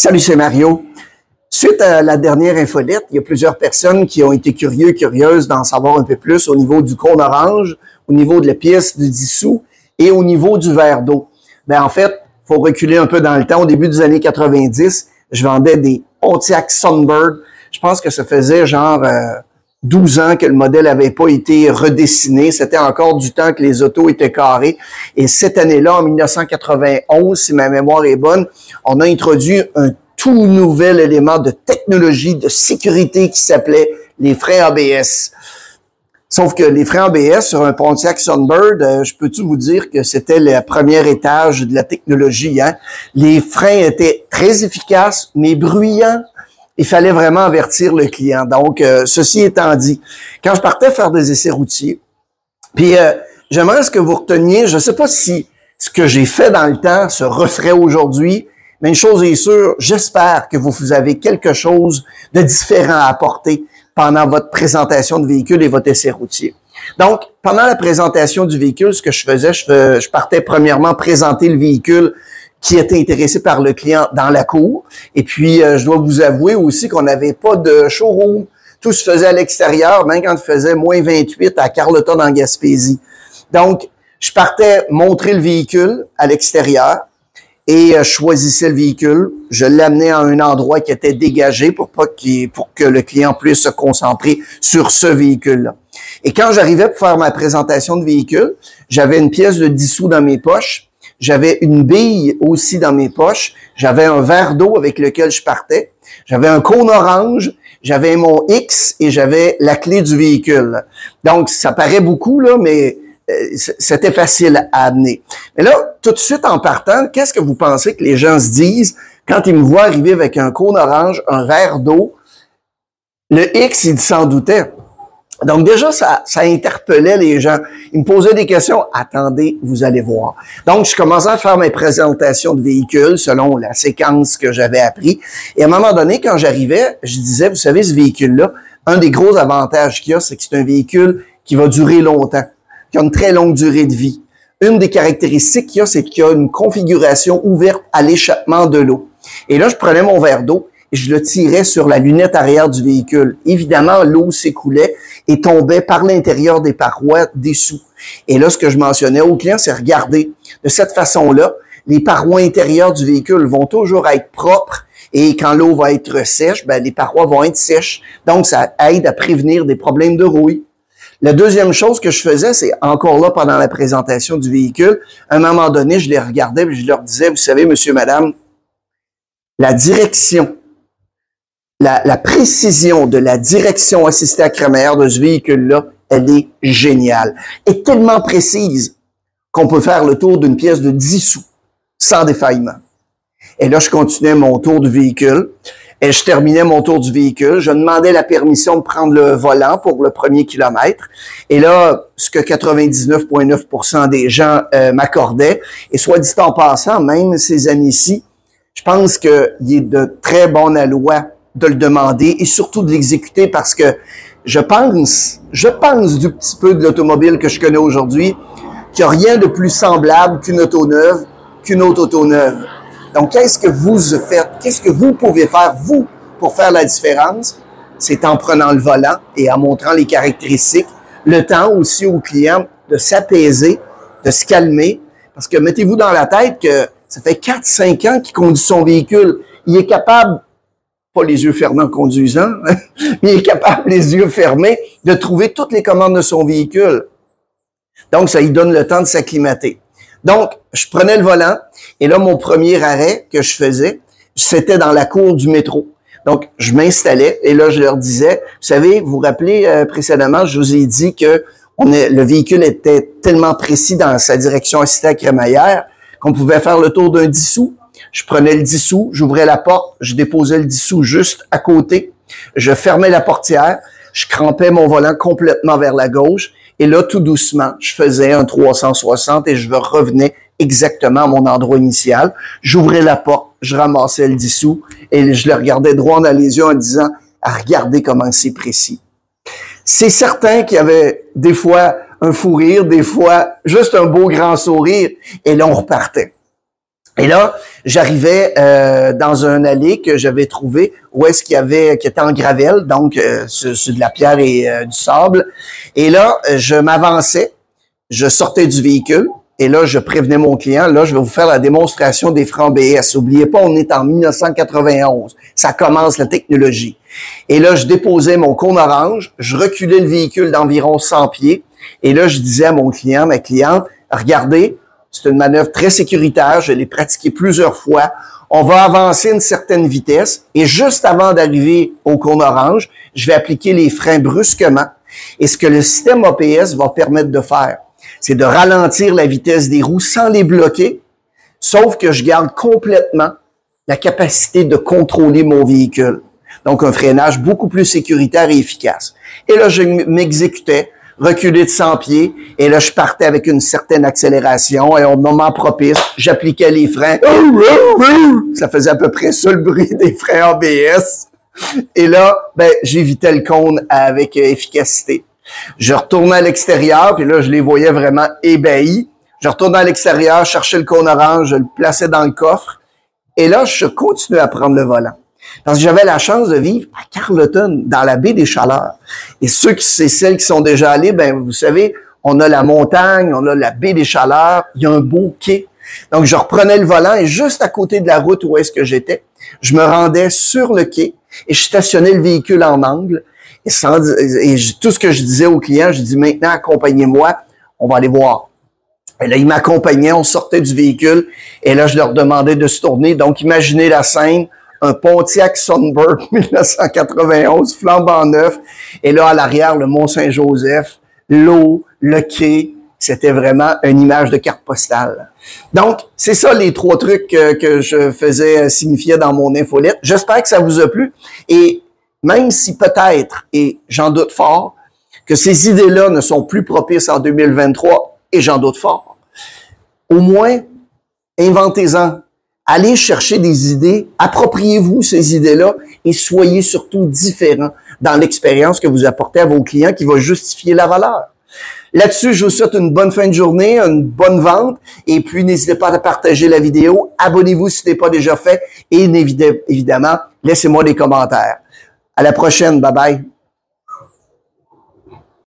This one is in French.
Salut, c'est Mario. Suite à la dernière infolette, il y a plusieurs personnes qui ont été curieux, curieuses d'en savoir un peu plus au niveau du cône orange, au niveau de la pièce du dissous et au niveau du verre d'eau. Ben, en fait, faut reculer un peu dans le temps. Au début des années 90, je vendais des Pontiac Sunbird. Je pense que ça faisait genre 12 ans que le modèle n'avait pas été redessiné. C'était encore du temps que les autos étaient carrés. Et cette année-là, en 1991, si ma mémoire est bonne, on a introduit un tout nouvel élément de technologie, de sécurité qui s'appelait les freins ABS. Sauf que les freins ABS sur un Pontiac Sunbird, euh, je peux-tu vous dire que c'était le premier étage de la technologie. Hein? Les freins étaient très efficaces, mais bruyants il fallait vraiment avertir le client. Donc, euh, ceci étant dit, quand je partais faire des essais routiers, puis euh, j'aimerais ce que vous reteniez, je ne sais pas si ce que j'ai fait dans le temps se referait aujourd'hui, mais une chose est sûre, j'espère que vous avez quelque chose de différent à apporter pendant votre présentation de véhicule et votre essai routier. Donc, pendant la présentation du véhicule, ce que je faisais, je partais premièrement présenter le véhicule qui était intéressé par le client dans la cour. Et puis, euh, je dois vous avouer aussi qu'on n'avait pas de showroom. Tout se faisait à l'extérieur, même quand il faisait moins 28 à Carleton en Gaspésie. Donc, je partais montrer le véhicule à l'extérieur et euh, choisissais le véhicule. Je l'amenais à un endroit qui était dégagé pour pas pour que le client puisse se concentrer sur ce véhicule-là. Et quand j'arrivais pour faire ma présentation de véhicule, j'avais une pièce de dissous dans mes poches j'avais une bille aussi dans mes poches. J'avais un verre d'eau avec lequel je partais. J'avais un cône orange. J'avais mon X et j'avais la clé du véhicule. Donc, ça paraît beaucoup, là, mais euh, c'était facile à amener. Mais là, tout de suite en partant, qu'est-ce que vous pensez que les gens se disent quand ils me voient arriver avec un cône orange, un verre d'eau? Le X, il s'en doutait. Donc déjà, ça, ça interpellait les gens. Ils me posaient des questions. Attendez, vous allez voir. Donc, je commençais à faire mes présentations de véhicules selon la séquence que j'avais appris. Et à un moment donné, quand j'arrivais, je disais, vous savez, ce véhicule-là, un des gros avantages qu'il y a, c'est que c'est un véhicule qui va durer longtemps, qui a une très longue durée de vie. Une des caractéristiques qu'il y a, c'est qu'il y a une configuration ouverte à l'échappement de l'eau. Et là, je prenais mon verre d'eau je le tirais sur la lunette arrière du véhicule. Évidemment, l'eau s'écoulait et tombait par l'intérieur des parois dessous. Et là, ce que je mentionnais au client, c'est regarder. De cette façon-là, les parois intérieures du véhicule vont toujours être propres et quand l'eau va être sèche, ben, les parois vont être sèches. Donc, ça aide à prévenir des problèmes de rouille. La deuxième chose que je faisais, c'est encore là pendant la présentation du véhicule, à un moment donné, je les regardais et je leur disais, vous savez, monsieur, madame, la direction la, précision de la direction assistée à crémaillère de ce véhicule-là, elle est géniale. Et tellement précise qu'on peut faire le tour d'une pièce de 10 sous sans défaillement. Et là, je continuais mon tour du véhicule. Et je terminais mon tour du véhicule. Je demandais la permission de prendre le volant pour le premier kilomètre. Et là, ce que 99,9% des gens euh, m'accordaient, et soit dit en passant, même ces amis-ci, je pense qu'il est de très bonne loi de le demander et surtout de l'exécuter parce que je pense, je pense du petit peu de l'automobile que je connais aujourd'hui, qu'il n'y a rien de plus semblable qu'une auto neuve, qu'une autre auto neuve. Donc, qu'est-ce que vous faites? Qu'est-ce que vous pouvez faire, vous, pour faire la différence? C'est en prenant le volant et en montrant les caractéristiques, le temps aussi au client de s'apaiser, de se calmer. Parce que mettez-vous dans la tête que ça fait 4-5 ans qu'il conduit son véhicule. Il est capable les yeux fermés en conduisant, mais il est capable, les yeux fermés, de trouver toutes les commandes de son véhicule. Donc, ça lui donne le temps de s'acclimater. Donc, je prenais le volant, et là, mon premier arrêt que je faisais, c'était dans la cour du métro. Donc, je m'installais, et là, je leur disais, vous savez, vous vous rappelez euh, précédemment, je vous ai dit que le véhicule était tellement précis dans sa direction assistée à crémaillère qu'on pouvait faire le tour d'un dissous. Je prenais le dissous, j'ouvrais la porte, je déposais le dissous juste à côté, je fermais la portière, je crampais mon volant complètement vers la gauche et là, tout doucement, je faisais un 360 et je revenais exactement à mon endroit initial. J'ouvrais la porte, je ramassais le dissous et je le regardais droit dans les yeux en disant, à regarder comment c'est précis. C'est certain qu'il y avait des fois un fou rire, des fois juste un beau grand sourire et là, on repartait. Et là, j'arrivais euh, dans un allée que j'avais trouvé où est-ce qu'il y avait, qui était en gravelle, donc euh, sur, de la pierre et euh, du sable. Et là, je m'avançais, je sortais du véhicule, et là, je prévenais mon client, là, je vais vous faire la démonstration des francs BS. N'oubliez pas, on est en 1991. Ça commence la technologie. Et là, je déposais mon cône orange, je reculais le véhicule d'environ 100 pieds, et là, je disais à mon client, ma cliente, regardez, c'est une manœuvre très sécuritaire, je l'ai pratiquée plusieurs fois. On va avancer une certaine vitesse et juste avant d'arriver au cône orange, je vais appliquer les freins brusquement. Et ce que le système OPS va permettre de faire, c'est de ralentir la vitesse des roues sans les bloquer, sauf que je garde complètement la capacité de contrôler mon véhicule. Donc, un freinage beaucoup plus sécuritaire et efficace. Et là, je m'exécutais reculer de 100 pieds. Et là, je partais avec une certaine accélération et au moment propice, j'appliquais les freins. Ça faisait à peu près ça le bruit des freins ABS. Et là, ben, j'évitais le cône avec efficacité. Je retournais à l'extérieur, puis là, je les voyais vraiment ébahis. Je retournais à l'extérieur, cherchais le cône orange, je le plaçais dans le coffre. Et là, je continuais à prendre le volant. Parce que j'avais la chance de vivre à Carleton, dans la baie des Chaleurs. Et ceux qui, c'est celles qui sont déjà allés, ben, vous savez, on a la montagne, on a la baie des Chaleurs, il y a un beau quai. Donc, je reprenais le volant et juste à côté de la route où est-ce que j'étais, je me rendais sur le quai et je stationnais le véhicule en angle. Et, tout ce que je disais aux clients, je dis maintenant, accompagnez-moi, on va aller voir. Et là, ils m'accompagnaient, on sortait du véhicule, et là, je leur demandais de se tourner. Donc, imaginez la scène, un Pontiac Sunbird 1991, flambant neuf. Et là, à l'arrière, le Mont-Saint-Joseph, l'eau, le quai. C'était vraiment une image de carte postale. Donc, c'est ça les trois trucs que, que je faisais signifier dans mon infolette. J'espère que ça vous a plu. Et même si peut-être, et j'en doute fort, que ces idées-là ne sont plus propices en 2023, et j'en doute fort, au moins, inventez-en allez chercher des idées, appropriez-vous ces idées-là et soyez surtout différents dans l'expérience que vous apportez à vos clients qui va justifier la valeur. Là-dessus, je vous souhaite une bonne fin de journée, une bonne vente et puis n'hésitez pas à partager la vidéo, abonnez-vous si ce n'est pas déjà fait et évidemment, laissez-moi des commentaires. À la prochaine, bye bye.